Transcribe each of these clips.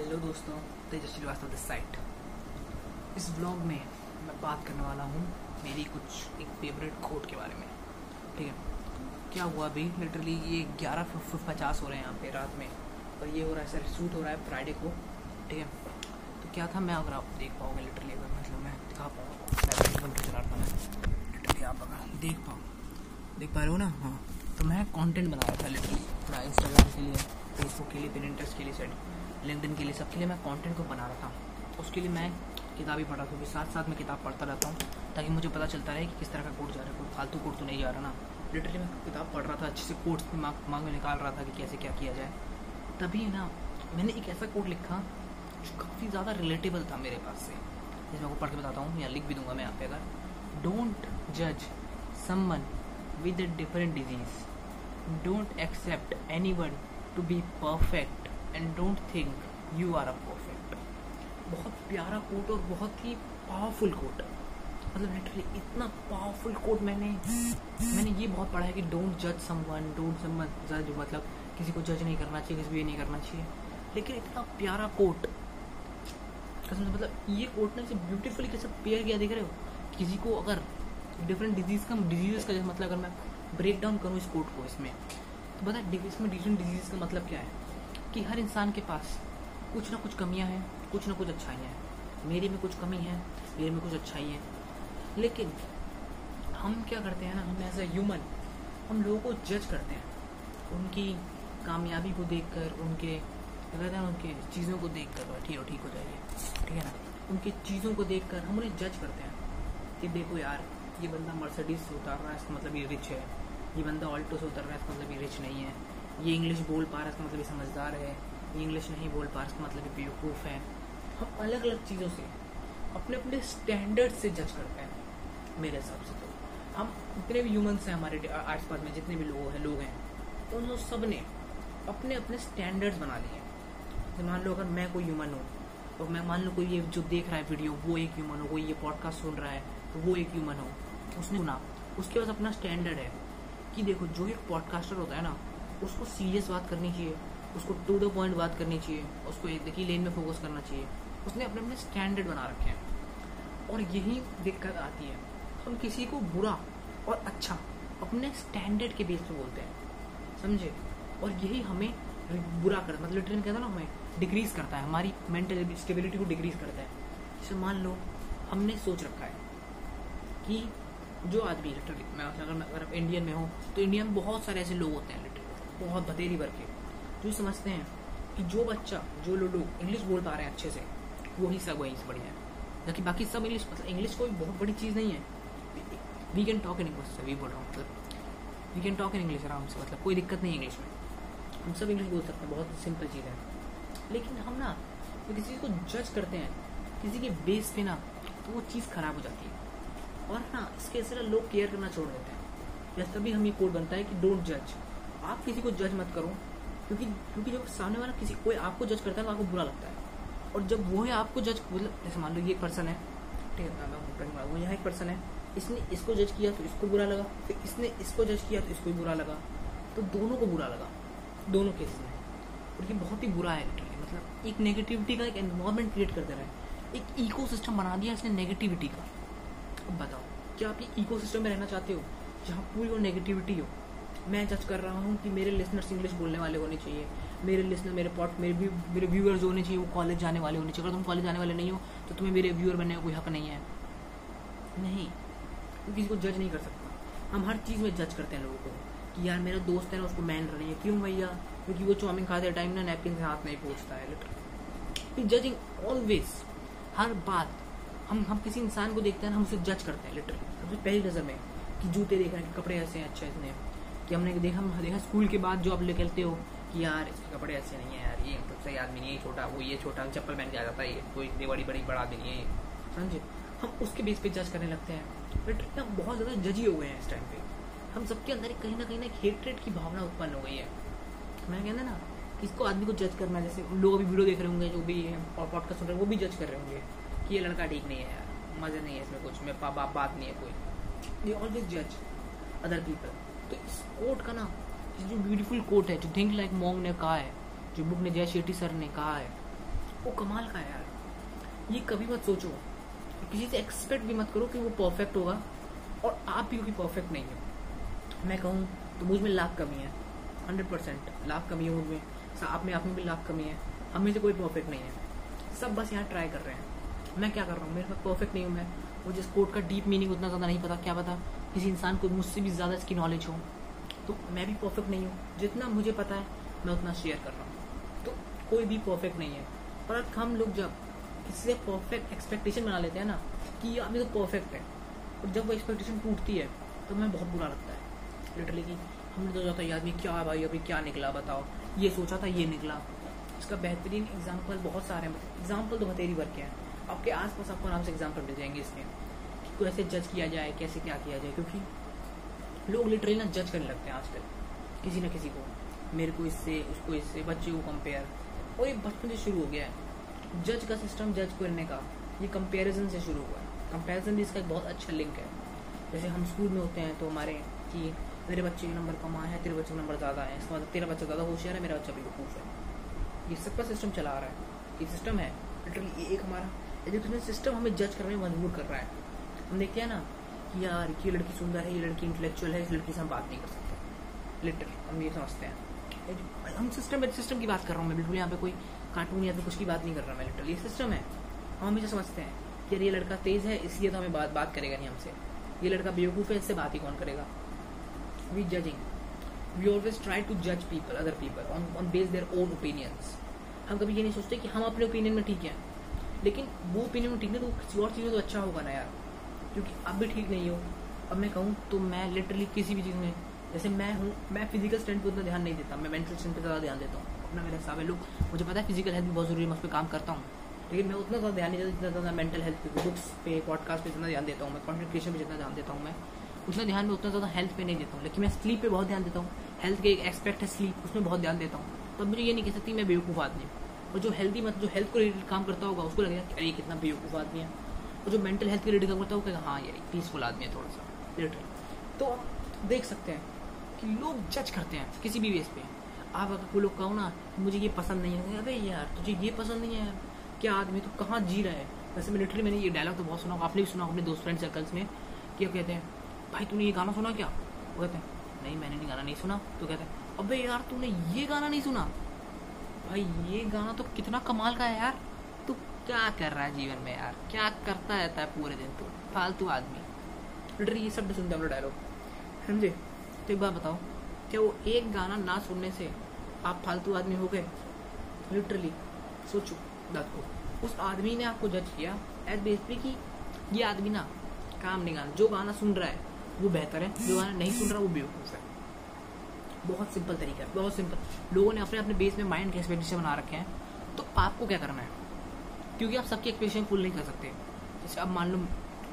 Hello दोस्तों Tejas Srivastava this site. इस blog में मैं बात करने वाला हूँ मेरी कुछ एक फेवरेट कोट के बारे में। ठीक है? क्या हुआ अभी? लिटरली ये ग्यारह पचास हो रहे हैं यहाँ पे रात में। और ये हो रहा है सर शूट हो रहा है फ्राइडे को। ठीक है? तो क्या था? मैं अगर आप देख पाओगे लिटरली अगर मतलब मैं दिखा पाऊँगा चला लिटरली आप अगर देख पाओ। देख पा रहे हो ना? हाँ। तो मैं कंटेंट बना रहा था लिटरली थोड़ा इंस्टाग्राम के लिए फेसबुक के लिए पिन के लिए सेट लिंकडिन के लिए। सबके लिए मैं कंटेंट को बना रहा था। उसके लिए मैं किताब ही पढ़ा क्योंकि साथ साथ मैं किताब पढ़ता रहता हूँ, ताकि मुझे पता चलता रहे कि किस तरह का कोड जा रहा है, कोई फालतू कोड तो नहीं जा रहा ना। लिटरली मैं किताब पढ़ रहा था, अच्छे से कोड्स भी मांग मांग में निकाल रहा था कि कैसे क्या किया जाए। तभी ना मैंने एक ऐसा कोड लिखा, जो काफ़ी ज़्यादा रिलेटेबल था मेरे पास से। जैसे मैं पढ़ के बताता हूँ या लिख भी दूँगा मैं यहाँ पे अगर। डोंट जज someone with a different disease don't accept anyone to be perfect and don't think you are a perfect बहुत प्यारा कोट और बहुत ही पावरफुल कोट मतलब लिटरली इतना पावरफुल कोट मैंने मैंने ये बहुत पढ़ा है कि डोंट जज समवन डोंट समवन जज मतलब किसी को जज नहीं करना चाहिए, किसी को ये नहीं करना चाहिए. लेकिन इतना प्यारा कोट मतलब ये कोट ने ब्यूटीफुली कैसे पेयर किया, देख रहे हो? किसी को अगर डिफरेंट डिज़ीज़ का डिज़ीज़ का मतलब अगर मैं ब्रेक डाउन करूँ इस कोट को इसमें तो बता इसमें डिफरेंट डिज़ीज़ का मतलब क्या है? कि हर इंसान के पास कुछ ना कुछ कमियाँ हैं, कुछ ना कुछ अच्छाइयाँ हैं। मेरे में कुछ कमी है, मेरे में कुछ अच्छाई है। लेकिन हम क्या करते हैं ना, हम एज ए ह्यूमन हम लोगों को जज करते हैं। उनकी कामयाबी को देख कर उनके कहते हैं, उनके चीज़ों को देख कर ठीक हो ठीक हो जाइए। ठीक है ना? उनकी चीज़ों को देख कर हम उन्हें जज करते हैं कि देखो यार, ये बंदा मर्सिडीज से उतार रहा है, इसका मतलब ये रिच है। ये बंदा ऑल्टो से उतर रहा है, इसका मतलब ये रिच नहीं है। ये इंग्लिश बोल पा रहा है इसका मतलब ये समझदार है। ये इंग्लिश नहीं बोल पा रहा इसका मतलब ये बेवकूफ़ है। हम अलग अलग चीज़ों से अपने अपने स्टैंडर्ड से जज करते हैं, मेरे हिसाब से तो। हम जितने भी ह्यूमंस हैं हमारे आस पास में, जितने भी लोग हैं लोग हैं उन सबने अपने अपने स्टैंडर्ड्स बना लिए तो मान लो अगर मैं कोई ह्यूमन हूँ और मैं, मान लो कोई ये जो देख रहा है वीडियो वो एक ह्यूमन हो, कोई ये पॉडकास्ट सुन रहा है तो वो एक ह्यूमन हो। उसने सुना। उसके पास अपना स्टैंडर्ड है कि देखो, जो एक पॉडकास्टर होता है ना उसको सीरियस बात करनी चाहिए, उसको टू द पॉइंट बात करनी चाहिए, उसको एक देखिए लेन में फोकस करना चाहिए। उसने अपने अपने स्टैंडर्ड बना रखे हैं। और यही दिक्कत आती है। हम किसी को बुरा और अच्छा अपने स्टैंडर्ड के बेस पे बोलते हैं। समझे? और यही हमें बुरा करता मतलब लिटरली कहता ना, हमें डिक्रीज करता है। हमारी मेंटल स्टेबिलिटी को डिक्रीज करता है। जैसे मान लो, हमने सोच रखा है कि जो आदमी लिटरली मैं अगर अगर इंडियन में हूँ तो इंडिया में बहुत सारे ऐसे लोग होते हैं लिटरली बहुत बतेरी वर्ग के। जो समझते हैं कि जो बच्चा, जो लोग इंग्लिश बोल पा रहे हैं अच्छे से, वही सब वही से बढ़िया है। जबकि बाकी सब इंग्लिश मतलब इंग्लिश कोई बहुत बड़ी चीज़ नहीं है। We can talk in English we बोल रहा हूँ मतलब we can talk in English आराम से मतलब कोई दिक्कत नहीं इंग्लिश में। हम सब इंग्लिश बोल सकते हैं, बहुत सिंपल चीज़ है। लेकिन हम ना तो किसी को जज करते हैं, किसी के बेस पे ना तो वो चीज़ खराब हो जाती है। और ना इसके सिर्फ़ लोग केयर करना छोड़ देते हैं। या तभी हम ये कोड बनता है कि डोंट जज आप किसी को जज मत करो, क्योंकि क्योंकि जब सामने वाला किसी, कोई आपको जज करता है तो आपको बुरा लगता है। और जब वो है आपको जज जैसे मान लो ये पर्सन है, ठीक है वो यहाँ एक पर्सन है, इसने इसको जज किया तो इसको बुरा लगा, फिर इसने इसको जज किया तो इसको भी बुरा लगा तो दोनों को बुरा लगा, दोनों केस में। और ये बहुत ही बुरा है मतलब एक नेगेटिविटी का एक एनवायरमेंट क्रिएट कर दे रहा है। एक इको सिस्टम बना दिया इसने नेगेटिविटी का। अब बताओ, क्या आप ये इको सिस्टम में रहना चाहते हो, जहाँ पूरी वो नेगेटिविटी हो? मैं जज कर रहा हूँ कि मेरे लिसनर्स इंग्लिश बोलने वाले होने चाहिए। मेरे लिसनर मेरे पॉट मेरे भी मेरे व्यूअर्स होने चाहिए, वो कॉलेज जाने वाले होने चाहिए। अगर तुम कॉलेज जाने वाले नहीं हो तो तुम्हें मेरे व्यूअर बनने का कोई हक नहीं है। नहीं। किसी को जज नहीं कर सकता। हम हर चीज़ में जज करते हैं लोगों को कि यार मेरा दोस्त है ना, उसको मैन रही है। क्यों भैया? क्योंकि वो चाउमिन खाते टाइम ना नैपकिन से हाथ नहीं पहुँचता है लिटरली जजिंग ऑलवेज हर बात। हम हम किसी इंसान को देखते हैं हम उसे जज करते हैं लिटरली सबसे पहली नज़र में कि जूते देख रहे हैं, कि कपड़े ऐसे हैं, अच्छे इसने कि हमने देखा देखा स्कूल के बाद जो आप ले कहते हो कि यार, इसके कपड़े ऐसे नहीं है यार, ये तो सही आदमी नहीं है छोटा, वो ये छोटा चप्पल पहन के आ जाता है, ये कोई इतनी बड़ी बड़ी, बड़ा आदमी नहीं है। समझे? हम उसके बेस पे जज करने लगते हैं। बट हम बहुत ज़्यादा जजी हो गए हैं इस टाइम पे। हम सबके अंदर कहीं ना कहीं ना हेट्रेट की भावना उत्पन्न हो गई है। मैं कहना ना इसको आदमी को जज करना जैसे लोग अभी वीडियो देख रहे होंगे, जो भी और पॉडकास्ट सुन रहे हैं, वो भी जज कर रहे होंगे कि ये लड़का ठीक नहीं है यार, मज़े नहीं है इसमें कुछ में बाप बात नहीं है कोई। दे ऑलवेज जज अदर पीपल तो इस कोट का ना जो ब्यूटीफुल कोट है, जो थिंक लाइक मोंग ने कहा है, जो बुक ने जय शेट्टी सर ने कहा है, वो कमाल का है यार। ये कभी मत सोचो। किसी से एक्सपेक्ट भी मत करो कि वो परफेक्ट होगा, और आप भी कोई परफेक्ट नहीं हो। मैं कहूँ तो मुझमें लाख कमी है। हंड्रेड परसेंट लाख कमी है मुझमें। आप में आप में भी लाख कमी है। हम में से कोई परफेक्ट नहीं है। सब बस यहाँ ट्राई कर रहे हैं। मैं क्या कर रहा हूँ? मेरे पास परफेक्ट नहीं हूँ मैं। मुझे इस कोर्ट का डीप मीनिंग उतना ज़्यादा नहीं पता, क्या पता? किसी इंसान को मुझसे भी ज़्यादा इसकी नॉलेज हो तो मैं भी परफेक्ट नहीं हूँ। जितना मुझे पता है, मैं उतना शेयर कर रहा हूँ। तो कोई भी परफेक्ट नहीं है। पर हम लोग जब किसी से परफेक्ट एक्सपेक्टेशन बना लेते हैं ना, कि ये तो परफेक्ट है, और जब वो एक्सपेक्टेशन टूटती है तो हमें बहुत बुरा लगता है। लिटरली कि हमने तो जाता यार क्या भाई, अभी क्या निकला, बताओ। ये सोचा था, ये निकला। इसका बेहतरीन एग्ज़ाम्पल बहुत सारे हैं। एग्ज़ाम्पल तो बतेरी भर के हैं। आपके आसपास आपको आराम से एग्ज़ाम्पल मिल जाएँगे इसके कि कैसे जज किया जाए, कैसे क्या किया जाए, क्योंकि लोग लिटरली ना जज करने लगते हैं आजकल, किसी ना किसी को। मेरे को इससे, उसको इससे, बच्चे को कंपेयर और ये बचपन से शुरू हो गया है। जज का सिस्टम जज करने का, ये कंपेरिजन से शुरू हुआ है। कंपेरिजन भी इसका एक बहुत अच्छा लिंक है। जैसे हम स्कूल में होते हैं तो हमारे कि, मेरे बच्चे के नंबर कम आए हैं, तेरे बच्चे के नंबर ज़्यादा है। इसका मतलब तेरा बच्चा ज़्यादा होशियार है, मेरा बच्चा बेवकूफ़ है। ये सबका सिस्टम चला रहा है। ये सिस्टम है लिटरली एक हमारा एजुकेशन सिस्टम हमें जज करने में मजबूर कर रहा है। देखते हैं ना कि यार ये लड़की सुंदर है, ये लड़की इंटेलेक्चुअल है, इस लड़की से हम बात नहीं कर सकते। लिटरली हम ये समझते हैं। हम सिस्टम सिस्टम की बात कर रहा हूँ मैं, बिल्कुल यहाँ पे कोई कार्टून या फिर कुछ की बात नहीं कर रहा मैं लिटरली ये सिस्टम है। हम हमेशा समझते हैं कि यार, ये लड़का तेज है, इसलिए तो हमें बात बात करेगा नहीं हमसे। ये लड़का बेवकूफ़ है, इससे बात ही कौन करेगा? We judging we always try to जज people other people on on base their own opinions हम कभी ये नहीं सोचते कि हम अपने ओपिनियन में ठीक हैं। लेकिन वो ओपिनियन में ठीक नहीं तो किसी और चीज़ तो अच्छा होगा ना यार। क्योंकि अब भी ठीक नहीं हो। अब मैं कहूँ तो मैं लिटरली किसी भी चीज़ में, जैसे मैं हूँ, मैं फ़िज़िकल स्ट्रेंथ पर उतना ध्यान नहीं देता, मैं मेंटल स्ट्रेंथ पर ज़्यादा ध्यान देता हूँ। अपना मेरा हिसाब है लोग मुझे पता है फ़िज़िकल हेल्थ भी बहुत ज़रूरी है, मैं उस पर काम करता हूँ। लेकिन मैं उतना ज़्यादा ध्यान नहीं देता जितना ज़्यादा मेंटल हेल्थ पे बुक्स पे पॉडकास्ट पे जितना ध्यान देता हूँ मैं कॉन्टेंट क्रिएशन पे जितना ध्यान देता हूँ मैं, उतना ध्यान में उतना ज़्यादा हेल्थ पे नहीं देता हूँ। लेकिन मैं स्लीप पे बहुत ध्यान देता हूँ। हेल्थ के एक एक्सपेक्ट है स्लीप उसमें बहुत ध्यान देता हूँ। तो मुझे ये नहीं कह सकती मैं बेवकूफ़ आदमी और जो हेल्थी मतलब जो हेल्थ को रिलेटेड काम करता होगा, उसको लगेगा अरे कितना बेवकूफ़ आदमी है। और जो मेंटल हेल्थ के काम करता होगा हाँ यार पीसफुल आदमी है थोड़ा सा रिलेटेड तो देख सकते हैं कि लोग जज करते हैं किसी भी बेस पे। आप अगर कोई लोग कहो ना, मुझे ये पसंद नहीं है अरे यार, तुझे ये पसंद नहीं है? क्या आदमी तो कहाँ जी रहा है? वैसे मैं लिटरली मैंने ये डायलॉग तो बहुत सुना आपने भी सुना अपने दोस्त फ्रेंड सर्कल्स में, कि क्या कहते हैं, भाई, तूने ये गाना सुना क्या? वो कहते हैं, नहीं, मैंने नहीं गाना, नहीं सुना। तो कहते हैं, अबे यार, तूने ये गाना नहीं सुना? भाई, ये गाना तो कितना कमाल का है यार। तू क्या कर रहा है जीवन में यार? क्या करता रहता है पूरे दिन तू? फालतू आदमी। लिटरली ये सब सुनते हम डायलॉग समझे? तो एक बात बताओ, क्या वो एक गाना ना सुनने से आप फालतू आदमी हो गए? लिटरली सोचो को उस आदमी ने आपको जज किया एज बेसिकली कि ये आदमी ना काम नहीं गाना, जो गाना सुन रहा है, वो बेहतर है, जो गाना नहीं सुन रहा, वो बेवकूफ़ है। बहुत सिंपल तरीका है, बहुत सिंपल लोगों ने अपने अपने बेस में माइंड के एक्सपेक्टेशन बना रखे हैं? तो आपको क्या करना है? क्योंकि आप सबकी एक्सपेक्टेशन फुल नहीं कर सकते। जैसे अब मान लो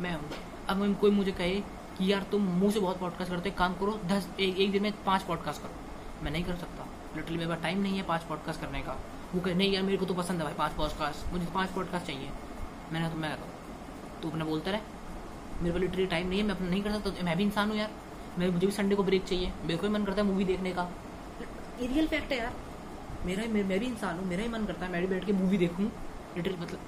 मैं हूँ। अब कोई मुझे कहे कि यार तुम मुँह से बहुत पॉडकास्ट करते काम करो दस एक, एक दिन में पाँच पॉडकास्ट करो। मैं नहीं कर सकता। लिटरली मेरे पास टाइम नहीं है पाँच पॉडकास्ट करने का। वो कहे नहीं यार मेरे को तो पसंद है भाई पाँच पॉडकास्ट मुझे तो पाँच पॉडकास्ट चाहिए। मैंने तो मैं कहता तू अपना बोलता रहे। मेरे को लिटरली टाइम नहीं है मैं अपना नहीं कर सकता। तो मैं भी इंसान हूँ यार। मेरे मुझे भी संडे को ब्रेक चाहिए। मेरे को भी मन करता है मूवी देखने का। ये रियल फैक्ट है यार। मेरा मैं भी इंसान हूँ। मेरा ही मन करता है मैं भी बैठ के मूवी देखूँ। लिटरली मतलब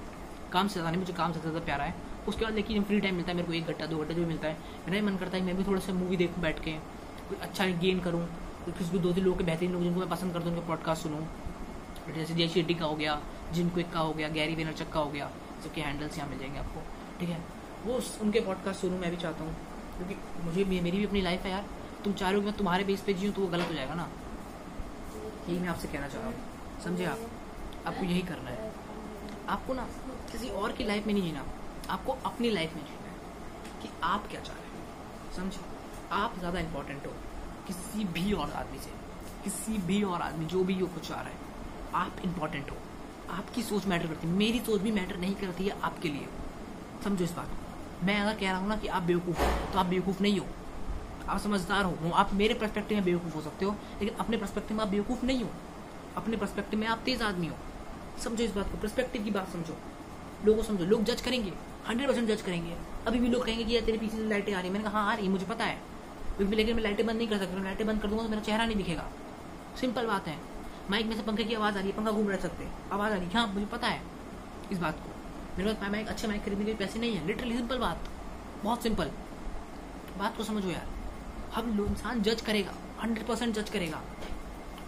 काम से ज़्यादा नहीं, मुझे काम से ज़्यादा प्यारा है। उसके बाद, लेकिन फ्री टाइम मिलता है, मेरे को एक घंटा, दो घंटा जो मिलता है। मेरा ही मन करता है मैं भी थोड़ा सा मूवी देखूँ बैठ के, कोई अच्छा गेन करूँ। किसी दो तीन लोगों के बेहतरीन लोग, जिनको मैं पसंद करता हूँ, उनके पॉडकास्ट सुनूँ। जैसे जय शेट्टी का हो गया जिम क्विक का हो गया, गैरी वेनरचक का हो गया, सबके हैंडल्स यहाँ मिल जाएँगे आपको, ठीक है? वो उनके पॉडकास्ट सुनूँ, मैं भी चाहता हूँ। क्योंकि मुझे मेरी भी अपनी लाइफ है यार। तुम चाह रहे हो मैं तुम्हारे बेस पे जीऊँ तो वो गलत हो जाएगा ना? यही मैं आपसे कहना चाह रहा हूँ। समझे आप? आपको यही करना है। आपको ना किसी और की लाइफ में नहीं जीना। आपको अपनी लाइफ में जीना है कि आप क्या चाह रहे हैं। समझे? आप ज़्यादा इंपॉर्टेंट हो। किसी भी और आदमी से, किसी भी और आदमी, जो भी हो कुछ चाह रहा है, आप इंपॉर्टेंट हो। आपकी सोच मैटर करती है। मेरी सोच भी मैटर नहीं करती है आपके लिए। समझो इस बात को। मैं अगर कह रहा हूँ ना कि आप बेवकूफ़ हो तो आप बेवकूफ़ नहीं हो। आप समझदार हो। आप मेरे परस्पेक्टिव में बेवकूफ़ हो सकते हो, लेकिन अपने परस्पेक्टिव में आप बेवकूफ़ नहीं हो। अपने परस्पेक्टिव में आप तेज आदमी हो। समझो इस बात को परस्पेक्टिव की बात समझो। लोगों समझो, लोग जज करेंगे हंड्रेड परसेंट जज करेंगे। अभी भी लोग कहेंगे कि यार तेरे पीछे से लाइटें आ रही है। मैंने कहा हाँ आ रही मुझे पता है। लेकिन मैं लाइटें बंद नहीं कर सकता, लाइटें बंद कर दूँगा तो मेरा चेहरा नहीं दिखेगा। सिंपल बात है। माइक में से पंखे की आवाज़ आ रही है, पंखा घूम रह सकते आवाज़ आ रही है। हाँ मुझे पता है इस बात को। मेरे पास माइक, अच्छे माइक खरीदने के पैसे नहीं है। लिटरली सिंपल बात। बहुत सिंपल बात को समझो यार। हम लोग इंसान जज करेगा। हंड्रेड परसेंट जज करेगा।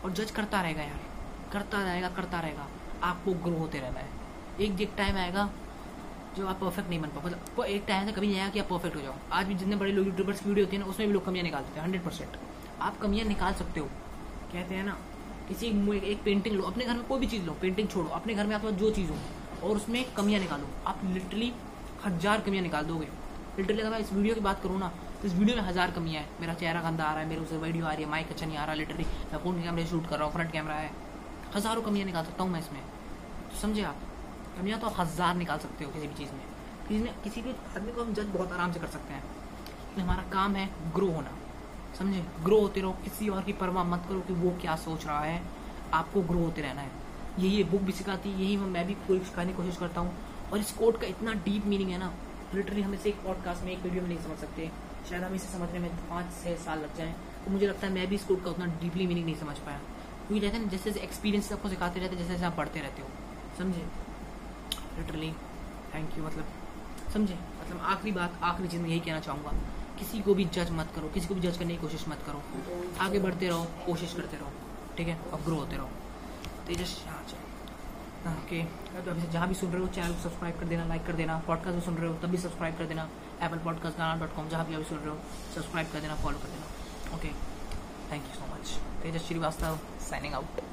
और जज करता रहेगा यार। करता रहेगा करता रहेगा। आपको ग्रो होते रहना है। एक एक टाइम आएगा जो आप परफेक्ट नहीं बन पाओ मतलब एक टाइम से कभी नहीं आया कि आप परफेक्ट हो जाओ। आज भी जितने बड़े लोग यूट्यूबर्स की वीडियो होती है ना, उसमें भी लोग कमियाँ निकालते हैं हंड्रेड परसेंट आप कमियाँ निकाल सकते हो। कहते हैं ना, किसी एक पेंटिंग लो, अपने घर में कोई भी चीज़ लो पेंटिंग छोड़ो। अपने घर में आपके पास जो चीज़ हो, और उसमें कमियाँ निकालो। आप लिटरली हज़ार कमियाँ निकाल दोगे। लिटरली अगर मैं इस वीडियो की बात करूँ ना तो इस वीडियो में हज़ार कमियाँ है। मेरा चेहरा गंदा आ रहा है, मेरे उसे वीडियो आ रही है माइक अच्छा नहीं आ रहा लिटरली मैं फ़ोन कैमरे शूट कर रहा हूँ फ्रंट कैमरा है। हज़ारों कमियाँ निकाल सकता हूँ मैं इसमें। तो समझे आप? कमियाँ तो आप हज़ार निकाल सकते हो किसी भी चीज़ में। किसी में किसी भी आदमी को हम जज बहुत आराम से कर सकते हैं। लेकिन हमारा काम है ग्रो होना। समझे? ग्रो होते रहो। किसी और की परवाह मत करो कि वो क्या सोच रहा है। आपको ग्रो होते रहना है। यही ये बुक भी सिखाती है। यही मैं भी कोई सिखाने की कोशिश करता हूँ। और इस कोड का इतना डीप मीनिंग है ना। लिटरली हम इसे एक पॉडकास्ट में, एक वीडियो में नहीं समझ सकते। शायद हम इसे समझने में पाँच छः साल लग जाए। तो मुझे लगता है मैं भी इस कोड का उतना डीपली मीनिंग नहीं समझ पाया। क्योंकि रहते ना जैसे जैसे एक्सपीरियंस आपको सिखाते रहते जैसे जैसे आप पढ़ते रहते हो। समझे? लिटरली थैंक यू मतलब समझे? मतलब आखिरी बात, आखिरी चीज़ में यही कहना चाहूँगा, किसी को भी जज मत करो, किसी को भी जज करने की कोशिश मत करो। आगे बढ़ते रहो, कोशिश करते रहो, ठीक है? और ग्रो होते रहो। तेजस यहाँ ओके तो अभी जहाँ भी सुन रहे हो चैनल को सब्सक्राइब कर देना लाइक कर देना। पॉडकास्ट भी सुन रहे हो, तब भी सब्सक्राइब कर देना। Apple podcast Gaana dot com जहाँ भी अभी सुन रहे हो सब्सक्राइब कर देना फॉलो कर देना। Okay Thank you so much. Tejas Shrivastava signing out.